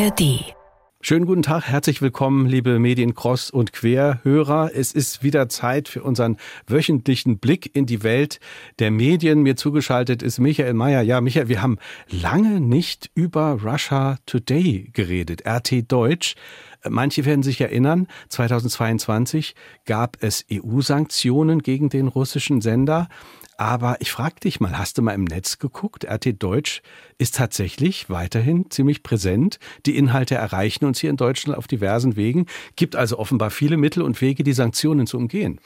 ARD. Schönen guten Tag, herzlich willkommen, liebe Mediencross- und Querhörer. Es ist wieder Zeit für unseren wöchentlichen Blick in die Welt der Medien. Mir zugeschaltet ist Michael Mayer. Ja, Michael, wir haben lange nicht über Russia Today geredet, RT Deutsch. Manche werden sich erinnern, 2022 gab es EU-Sanktionen gegen den russischen Sender. Aber ich frage dich mal, hast du mal im Netz geguckt? RT Deutsch ist tatsächlich weiterhin ziemlich präsent. Die Inhalte erreichen uns hier in Deutschland auf diversen Wegen. Gibt also offenbar viele Mittel und Wege, die Sanktionen zu umgehen.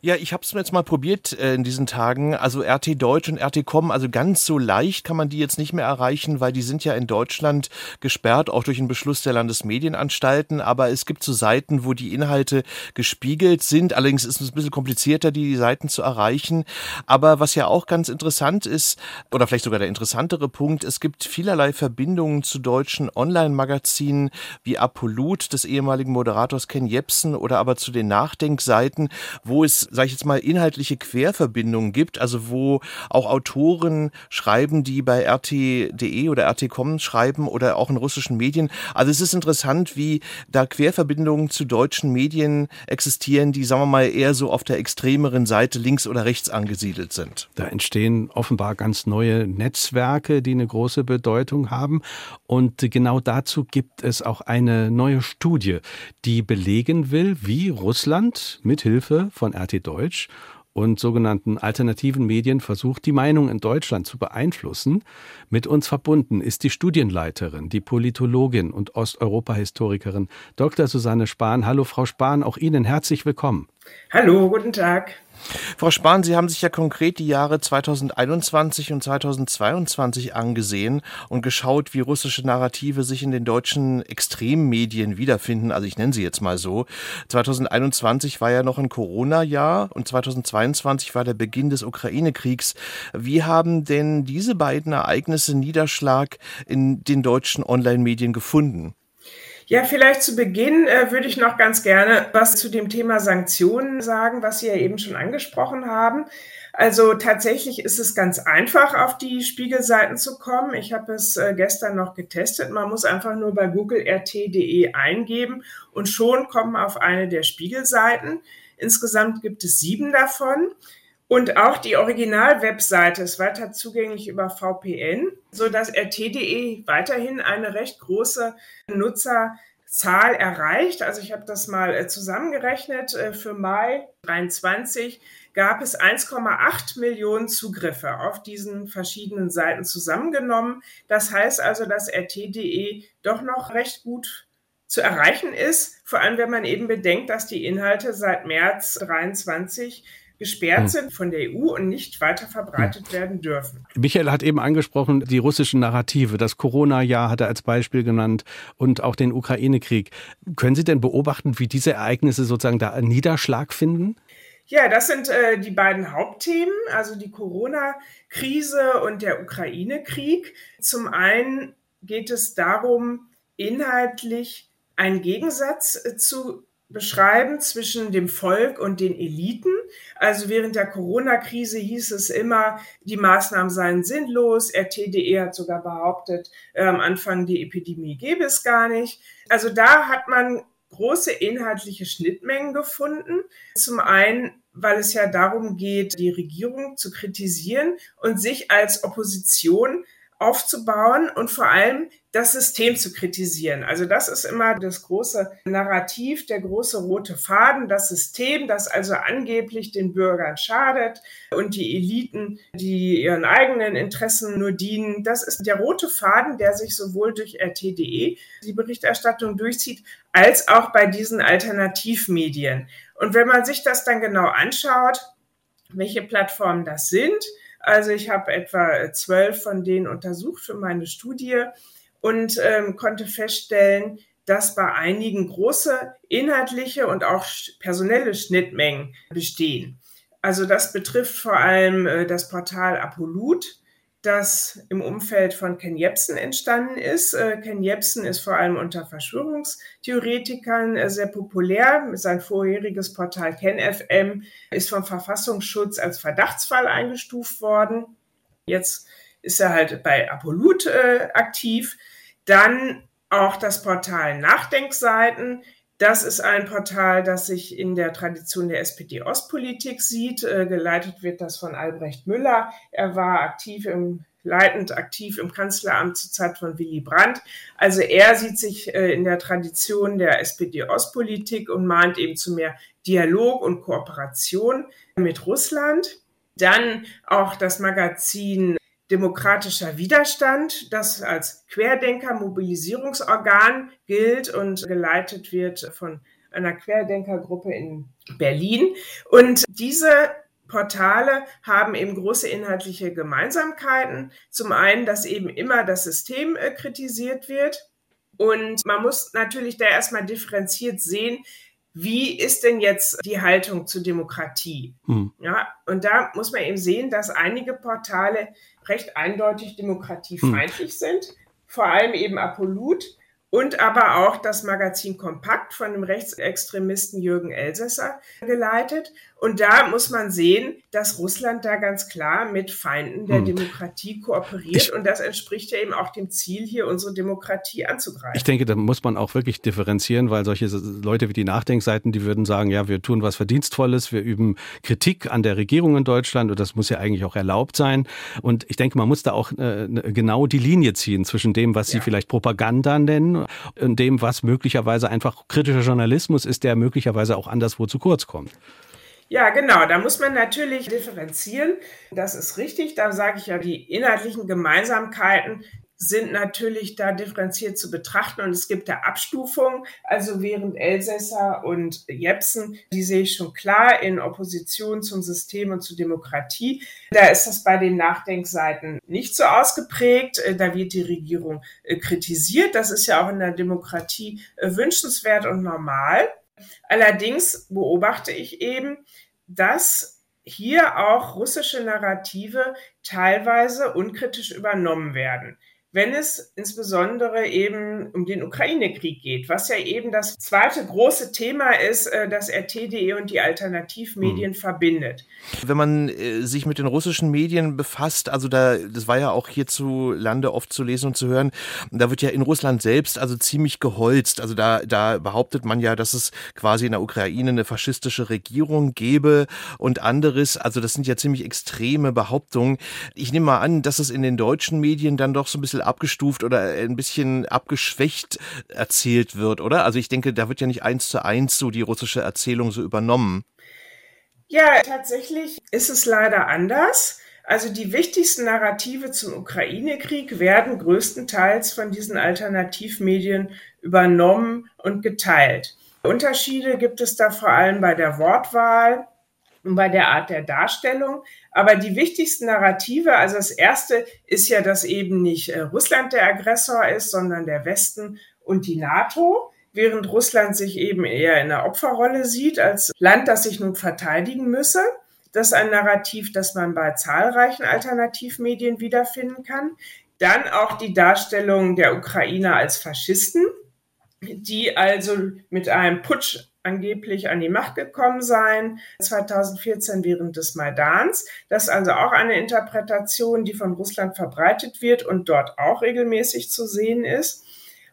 Ja, ich habe es jetzt mal probiert äh, in diesen Tagen. Also RT Deutsch und RT Com, also ganz so leicht kann man die jetzt nicht mehr erreichen, weil die sind ja in Deutschland gesperrt, auch durch einen Beschluss der Landesmedienanstalten. Aber es gibt so Seiten, wo die Inhalte gespiegelt sind. Allerdings ist es ein bisschen komplizierter, die Seiten zu erreichen. Aber was ja auch ganz interessant ist, oder vielleicht sogar der interessantere Punkt, es gibt vielerlei Verbindungen zu deutschen Online-Magazinen wie Apolut des ehemaligen Moderators Ken Jepsen oder aber zu den Nachdenkseiten, wo es, sage ich jetzt mal, inhaltliche Querverbindungen gibt, also wo auch Autoren schreiben, die bei RT.de oder RT.com schreiben oder auch in russischen Medien. Also es ist interessant, wie da Querverbindungen zu deutschen Medien existieren, die, sagen wir mal, eher so auf der extremeren Seite links oder rechts angesiedelt sind sind. Da entstehen offenbar ganz neue Netzwerke, die eine große Bedeutung haben. Und genau dazu gibt es auch eine neue Studie, die belegen will, wie Russland mithilfe von RT Deutsch und sogenannten alternativen Medien versucht, die Meinung in Deutschland zu beeinflussen. Mit uns verbunden ist die Studienleiterin, die Politologin und Osteuropa-Historikerin Dr. Susanne Spahn. Hallo, Frau Spahn, auch Ihnen herzlich willkommen. Hallo, guten Tag. Frau Spahn, Sie haben sich ja konkret die Jahre 2021 und 2022 angesehen und geschaut, wie russische Narrative sich in den deutschen Extremmedien wiederfinden. Also ich nenne sie jetzt mal so. 2021 war ja noch ein Corona-Jahr und 2022 war der Beginn des Ukraine-Kriegs. Wie haben denn diese beiden Ereignisse Niederschlag in den deutschen Online-Medien gefunden? Ja, vielleicht zu Beginn äh, würde ich noch ganz gerne was zu dem Thema Sanktionen sagen, was Sie ja eben schon angesprochen haben. Also tatsächlich ist es ganz einfach, auf die Spiegelseiten zu kommen. Ich habe es äh, gestern noch getestet. Man muss einfach nur bei Google rt.de eingeben und schon kommen auf eine der Spiegelseiten. Insgesamt gibt es sieben davon. Und auch die Original-Webseite ist weiter zugänglich über VPN, so dass RT.de weiterhin eine recht große Nutzerzahl erreicht. Also ich habe das mal äh, zusammengerechnet. Äh, für Mai 23 gab es 1,8 Millionen Zugriffe auf diesen verschiedenen Seiten zusammengenommen. Das heißt also, dass RT.de doch noch recht gut zu erreichen ist, vor allem wenn man eben bedenkt, dass die Inhalte seit März 23 gesperrt hm. sind von der EU und nicht weiter verbreitet hm. werden dürfen. Michael hat eben angesprochen, die russischen Narrative. Das Corona-Jahr hat er als Beispiel genannt und auch den Ukraine-Krieg. Können Sie denn beobachten, wie diese Ereignisse sozusagen da einen Niederschlag finden? Ja, das sind äh, die beiden Hauptthemen, also die Corona-Krise und der Ukraine-Krieg. Zum einen geht es darum, inhaltlich einen Gegensatz äh, zu beschreiben zwischen dem Volk und den Eliten. Also während der Corona-Krise hieß es immer, die Maßnahmen seien sinnlos. RTDE hat sogar behauptet, äh, am Anfang die Epidemie gäbe es gar nicht. Also da hat man große inhaltliche Schnittmengen gefunden. Zum einen, weil es ja darum geht, die Regierung zu kritisieren und sich als Opposition aufzubauen und vor allem das System zu kritisieren. Also das ist immer das große Narrativ, der große rote Faden, das System, das also angeblich den Bürgern schadet und die Eliten, die ihren eigenen Interessen nur dienen. Das ist der rote Faden, der sich sowohl durch RTDE, die Berichterstattung durchzieht, als auch bei diesen Alternativmedien. Und wenn man sich das dann genau anschaut, welche Plattformen das sind, also ich habe etwa zwölf von denen untersucht für meine Studie und ähm, konnte feststellen, dass bei einigen große inhaltliche und auch personelle Schnittmengen bestehen. Also das betrifft vor allem äh, das Portal Apolut, das im Umfeld von Ken Jebsen entstanden ist. Äh, Ken Jebsen ist vor allem unter Verschwörungstheoretikern äh, sehr populär. Sein vorheriges Portal KenFM ist vom Verfassungsschutz als Verdachtsfall eingestuft worden. Jetzt ist er halt bei Apolut äh, aktiv. Dann auch das Portal Nachdenkseiten. Das ist ein Portal, das sich in der Tradition der SPD-Ostpolitik sieht. Äh, geleitet wird das von Albrecht Müller. Er war aktiv im leitend aktiv im Kanzleramt zur Zeit von Willy Brandt. Also er sieht sich äh, in der Tradition der SPD-Ostpolitik und mahnt eben zu mehr Dialog und Kooperation mit Russland. Dann auch das Magazin Demokratischer Widerstand, das als Querdenker-Mobilisierungsorgan gilt und geleitet wird von einer Querdenkergruppe in Berlin. Und diese Portale haben eben große inhaltliche Gemeinsamkeiten. Zum einen, dass eben immer das System äh, kritisiert wird. Und man muss natürlich da erstmal differenziert sehen, wie ist denn jetzt die Haltung zur Demokratie? Hm. Ja, und da muss man eben sehen, dass einige Portale recht eindeutig demokratiefeindlich hm. sind, vor allem eben Apolut und aber auch das Magazin Kompakt von dem Rechtsextremisten Jürgen Elsässer geleitet. Und da muss man sehen, dass Russland da ganz klar mit Feinden der hm. Demokratie kooperiert. Ich, und das entspricht ja eben auch dem Ziel, hier unsere Demokratie anzugreifen. Ich denke, da muss man auch wirklich differenzieren, weil solche Leute wie die Nachdenkseiten, die würden sagen, ja, wir tun was Verdienstvolles, wir üben Kritik an der Regierung in Deutschland und das muss ja eigentlich auch erlaubt sein. Und ich denke, man muss da auch äh, genau die Linie ziehen zwischen dem, was ja. Sie vielleicht Propaganda nennen und dem, was möglicherweise einfach kritischer Journalismus ist, der möglicherweise auch anderswo zu kurz kommt. Ja, genau. Da muss man natürlich differenzieren. Das ist richtig. Da sage ich ja, die inhaltlichen Gemeinsamkeiten sind natürlich da differenziert zu betrachten und es gibt da Abstufungen. Also während Elsässer und Jepsen, die sehe ich schon klar in Opposition zum System und zur Demokratie. Da ist das bei den Nachdenkseiten nicht so ausgeprägt. Da wird die Regierung äh, kritisiert. Das ist ja auch in der Demokratie äh, wünschenswert und normal. Allerdings beobachte ich eben, dass hier auch russische Narrative teilweise unkritisch übernommen werden wenn es insbesondere eben um den Ukraine-Krieg geht, was ja eben das zweite große Thema ist, äh, das RT.de und die Alternativmedien mhm. verbindet. Wenn man äh, sich mit den russischen Medien befasst, also da, das war ja auch hierzulande oft zu lesen und zu hören, da wird ja in Russland selbst also ziemlich geholzt. Also da, da behauptet man ja, dass es quasi in der Ukraine eine faschistische Regierung gäbe und anderes. Also das sind ja ziemlich extreme Behauptungen. Ich nehme mal an, dass es in den deutschen Medien dann doch so ein bisschen bisschen abgestuft oder ein bisschen abgeschwächt erzählt wird, oder? Also ich denke, da wird ja nicht eins zu eins so die russische Erzählung so übernommen. Ja, tatsächlich ist es leider anders. Also die wichtigsten Narrative zum Ukraine-Krieg werden größtenteils von diesen Alternativmedien übernommen und geteilt. Unterschiede gibt es da vor allem bei der Wortwahl, und bei der Art der Darstellung. Aber die wichtigsten Narrative, also das erste ist ja, dass eben nicht äh, Russland der Aggressor ist, sondern der Westen und die NATO, während Russland sich eben eher in der Opferrolle sieht als Land, das sich nun verteidigen müsse. Das ist ein Narrativ, das man bei zahlreichen Alternativmedien wiederfinden kann. Dann auch die Darstellung der Ukrainer als Faschisten, die also mit einem Putsch angeblich an die Macht gekommen sein, 2014 während des Maidans. Das ist also auch eine Interpretation, die von Russland verbreitet wird und dort auch regelmäßig zu sehen ist.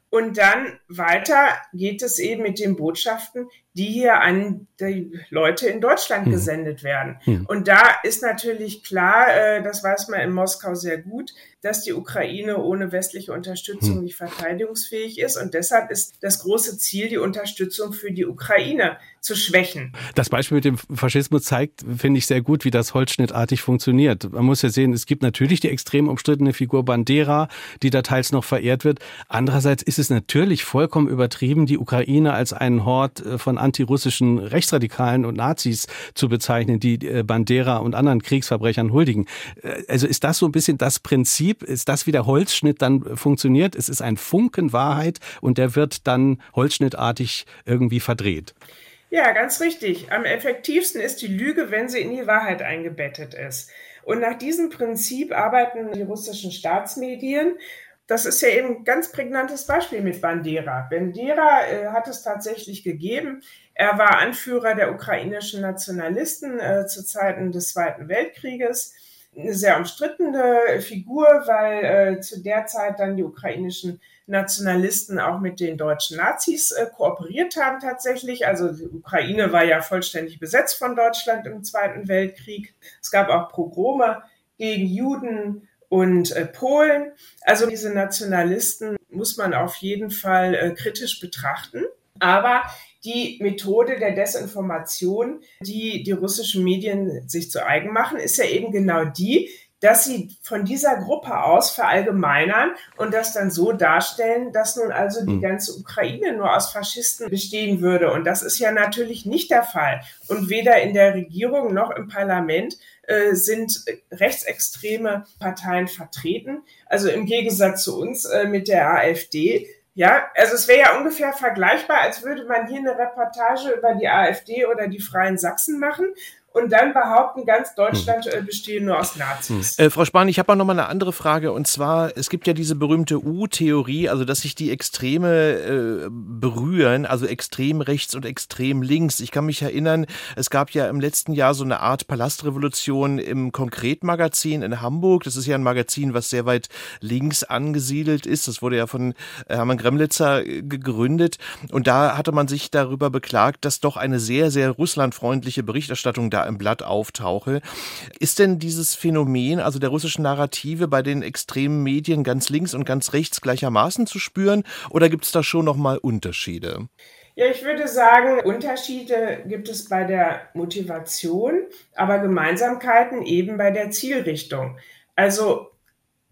Und dann weiter geht es eben mit den Botschaften, die hier an die Leute in Deutschland hm. gesendet werden. Hm. Und da ist natürlich klar, äh, das weiß man in Moskau sehr gut, dass die Ukraine ohne westliche Unterstützung hm. nicht verteidigungsfähig ist. Und deshalb ist das große Ziel, die Unterstützung für die Ukraine zu schwächen. Das Beispiel mit dem Faschismus zeigt, finde ich sehr gut, wie das holzschnittartig funktioniert. Man muss ja sehen, es gibt natürlich die extrem umstrittene Figur Bandera, die da teils noch verehrt wird. Andererseits ist es natürlich vollkommen übertrieben, die Ukraine als einen Hort äh, von antirussischen Rechtsradikalen und Nazis zu bezeichnen, die äh, Bandera und anderen Kriegsverbrechern huldigen. Äh, also ist das so ein bisschen das Prinzip, ist das wie der Holzschnitt dann funktioniert? Es ist ein Funken Wahrheit und der wird dann holzschnittartig irgendwie verdreht. Ja, ganz richtig. Am effektivsten ist die Lüge, wenn sie in die Wahrheit eingebettet ist. Und nach diesem Prinzip arbeiten die russischen Staatsmedien. Das ist ja eben ein ganz prägnantes Beispiel mit Bandera. Bandera äh, hat es tatsächlich gegeben. Er war Anführer der ukrainischen Nationalisten äh, zu Zeiten des Zweiten Weltkrieges. eine sehr umstrittene Figur, weil äh, zu der Zeit dann die ukrainischen Nationalisten auch mit den deutschen Nazis äh, kooperiert haben tatsächlich. Also die Ukraine war ja vollständig besetzt von Deutschland im Zweiten Weltkrieg. Es gab auch Pogrome gegen Juden und äh, Polen. Also diese Nationalisten muss man auf jeden Fall äh, kritisch betrachten. Aber die Methode der Desinformation, die die russischen Medien sich zu eigen machen, ist ja eben genau die, dass sie von dieser Gruppe aus verallgemeinern und das dann so darstellen, dass nun also die hm. ganze Ukraine nur aus Faschisten bestehen würde. Und das ist ja natürlich nicht der Fall. Und weder in der Regierung noch im Parlament äh, sind rechtsextreme Parteien vertreten. Also im Gegensatz zu uns äh, mit der AfD. Ja, also es wäre ja ungefähr vergleichbar, als würde man hier eine Reportage über die AfD oder die Freien Sachsen machen und dann behaupten, ganz Deutschland hm. äh, bestehe nur aus Nazis. Hm. Äh, Frau Spahn, ich habe auch noch mal eine andere Frage und zwar, es gibt ja diese berühmte U-Theorie, also dass sich die Extreme äh, berühren, also extrem rechts und extrem links. Ich kann mich erinnern, es gab ja im letzten Jahr so eine Art Palastrevolution im Konkretmagazin in Hamburg. Das ist ja ein Magazin, was sehr weit links angesiedelt ist. Das wurde ja von äh, Hermann Gremlitzer äh, gegründet und da hatte man sich darüber beklagt, dass doch eine sehr, sehr russlandfreundliche Berichterstattung da im Blatt auftauche. Ist denn dieses Phänomen, also der russischen Narrative, bei den extremen Medien ganz links und ganz rechts gleichermaßen zu spüren oder gibt es da schon nochmal Unterschiede? Ja, ich würde sagen, Unterschiede gibt es bei der Motivation, aber Gemeinsamkeiten eben bei der Zielrichtung. Also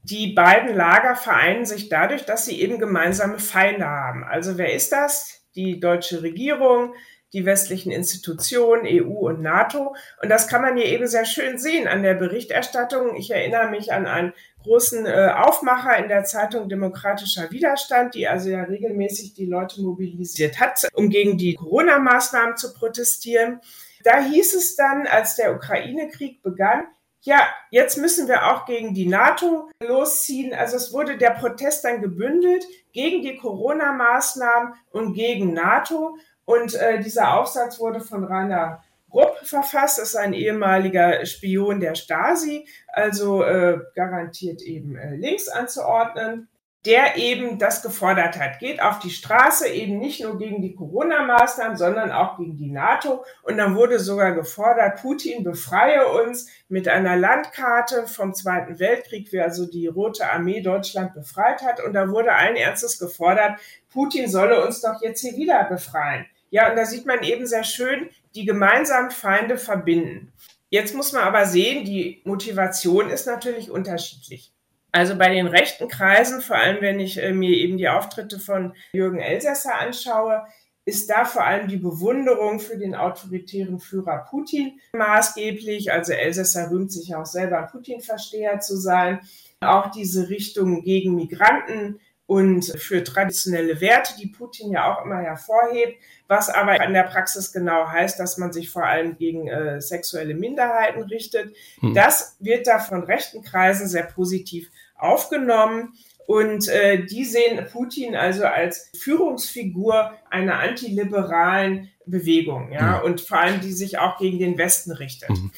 die beiden Lager vereinen sich dadurch, dass sie eben gemeinsame Feinde haben. Also wer ist das? Die deutsche Regierung, die westlichen Institutionen, EU und NATO. Und das kann man hier eben sehr schön sehen an der Berichterstattung. Ich erinnere mich an einen großen äh, Aufmacher in der Zeitung Demokratischer Widerstand, die also ja regelmäßig die Leute mobilisiert hat, um gegen die Corona-Maßnahmen zu protestieren. Da hieß es dann, als der Ukraine-Krieg begann, ja, jetzt müssen wir auch gegen die NATO losziehen. Also es wurde der Protest dann gebündelt gegen die Corona-Maßnahmen und gegen NATO. Und äh, dieser Aufsatz wurde von Rainer Rupp verfasst, das ist ein ehemaliger Spion der Stasi, also äh, garantiert eben äh, links anzuordnen der eben das gefordert hat. Geht auf die Straße, eben nicht nur gegen die Corona-Maßnahmen, sondern auch gegen die NATO. Und dann wurde sogar gefordert, Putin befreie uns mit einer Landkarte vom Zweiten Weltkrieg, wie also die Rote Armee Deutschland befreit hat. Und da wurde allen Ernstes gefordert, Putin solle uns doch jetzt hier wieder befreien. Ja, und da sieht man eben sehr schön, die gemeinsamen Feinde verbinden. Jetzt muss man aber sehen, die Motivation ist natürlich unterschiedlich. Also bei den rechten Kreisen, vor allem wenn ich äh, mir eben die Auftritte von Jürgen Elsässer anschaue, ist da vor allem die Bewunderung für den autoritären Führer Putin maßgeblich. Also Elsässer rühmt sich auch selber Putin-Versteher zu sein. Auch diese Richtung gegen Migranten und für traditionelle Werte, die Putin ja auch immer hervorhebt, was aber in der Praxis genau heißt, dass man sich vor allem gegen äh, sexuelle Minderheiten richtet. Hm. Das wird da von rechten Kreisen sehr positiv aufgenommen. Und äh, die sehen Putin also als Führungsfigur einer antiliberalen Bewegung, ja, mhm. und vor allem die sich auch gegen den Westen richtet. Mhm.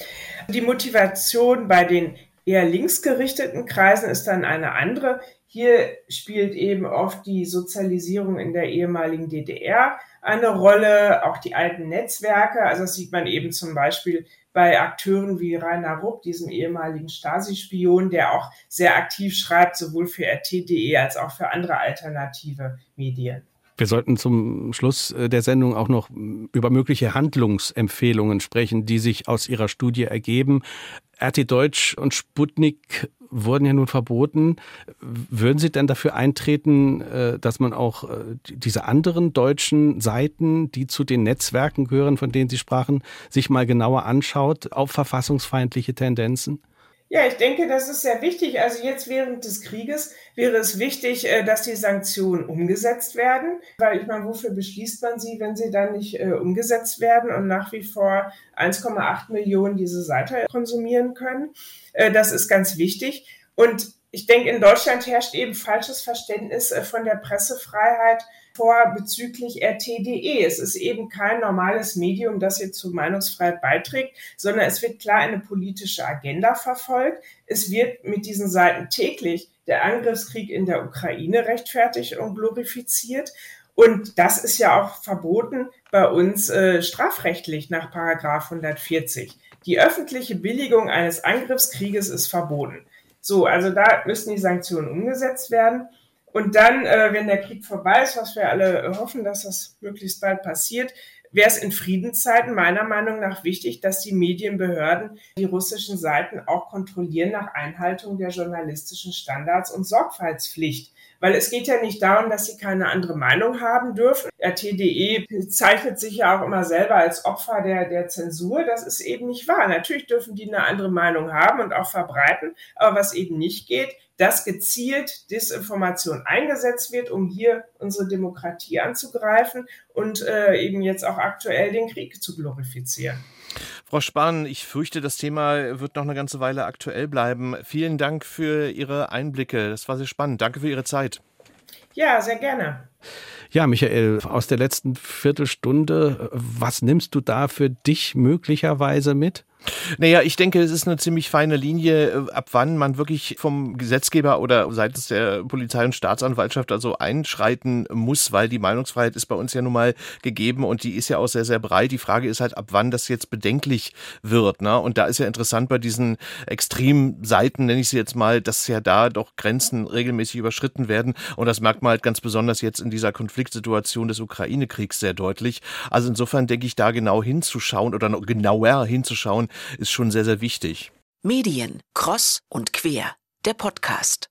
Die Motivation bei den eher linksgerichteten Kreisen ist dann eine andere. Hier spielt eben oft die Sozialisierung in der ehemaligen DDR eine Rolle, auch die alten Netzwerke. Also das sieht man eben zum Beispiel bei Akteuren wie Rainer Rupp, diesem ehemaligen Stasi-Spion, der auch sehr aktiv schreibt, sowohl für RT.de als auch für andere alternative Medien. Wir sollten zum Schluss äh, der Sendung auch noch über mögliche Handlungsempfehlungen sprechen, die sich aus Ihrer Studie ergeben. RT Deutsch und Sputnik wurden ja nun verboten. Würden Sie denn dafür eintreten, äh, dass man auch äh, diese anderen deutschen Seiten, die zu den Netzwerken gehören, von denen Sie sprachen, sich mal genauer anschaut auf verfassungsfeindliche Tendenzen? Ja, ich denke, das ist sehr wichtig. Also jetzt während des Krieges wäre es wichtig, äh, dass die Sanktionen umgesetzt werden, weil ich meine, wofür beschließt man sie, wenn sie dann nicht äh, umgesetzt werden und nach wie vor 1,8 Millionen diese Seite konsumieren können? Äh, das ist ganz wichtig. Und ich denke, in Deutschland herrscht eben falsches Verständnis äh, von der Pressefreiheit vor bezüglich RTDE. Es ist eben kein normales Medium, das jetzt zur Meinungsfreiheit beiträgt, sondern es wird klar eine politische Agenda verfolgt. Es wird mit diesen Seiten täglich der Angriffskrieg in der Ukraine rechtfertigt und glorifiziert. Und das ist ja auch verboten bei uns äh, strafrechtlich nach Paragraph 140. Die öffentliche Billigung eines Angriffskrieges ist verboten. So, also da müssen die Sanktionen umgesetzt werden. Und dann, äh, wenn der Krieg vorbei ist, was wir alle hoffen, dass das möglichst bald passiert, wäre es in Friedenszeiten meiner Meinung nach wichtig, dass die Medienbehörden die russischen Seiten auch kontrollieren nach Einhaltung der journalistischen Standards und Sorgfaltspflicht. Weil es geht ja nicht darum, dass sie keine andere Meinung haben dürfen. RTDE zeichnet sich ja auch immer selber als Opfer der, der Zensur. Das ist eben nicht wahr. Natürlich dürfen die eine andere Meinung haben und auch verbreiten. Aber was eben nicht geht, dass gezielt Desinformation eingesetzt wird, um hier unsere Demokratie anzugreifen und äh, eben jetzt auch aktuell den Krieg zu glorifizieren. Frau Spahn, ich fürchte, das Thema wird noch eine ganze Weile aktuell bleiben. Vielen Dank für Ihre Einblicke. Das war sehr spannend. Danke für Ihre Zeit. Ja, sehr gerne. Ja, Michael, aus der letzten Viertelstunde, was nimmst du da für dich möglicherweise mit? Naja, ich denke, es ist eine ziemlich feine Linie, äh, ab wann man wirklich vom Gesetzgeber oder seitens der Polizei und Staatsanwaltschaft also einschreiten muss, weil die Meinungsfreiheit ist bei uns ja nun mal gegeben und die ist ja auch sehr, sehr breit. Die Frage ist halt, ab wann das jetzt bedenklich wird. Ne? Und da ist ja interessant bei diesen Extremseiten, nenne ich sie jetzt mal, dass ja da doch Grenzen regelmäßig überschritten werden. Und das merkt man halt ganz besonders jetzt in dieser Konfliktsituation des Ukraine-Kriegs sehr deutlich. Also insofern denke ich, da genau hinzuschauen oder genauer hinzuschauen, ist schon sehr, sehr wichtig. Medien, Cross und Quer, der Podcast.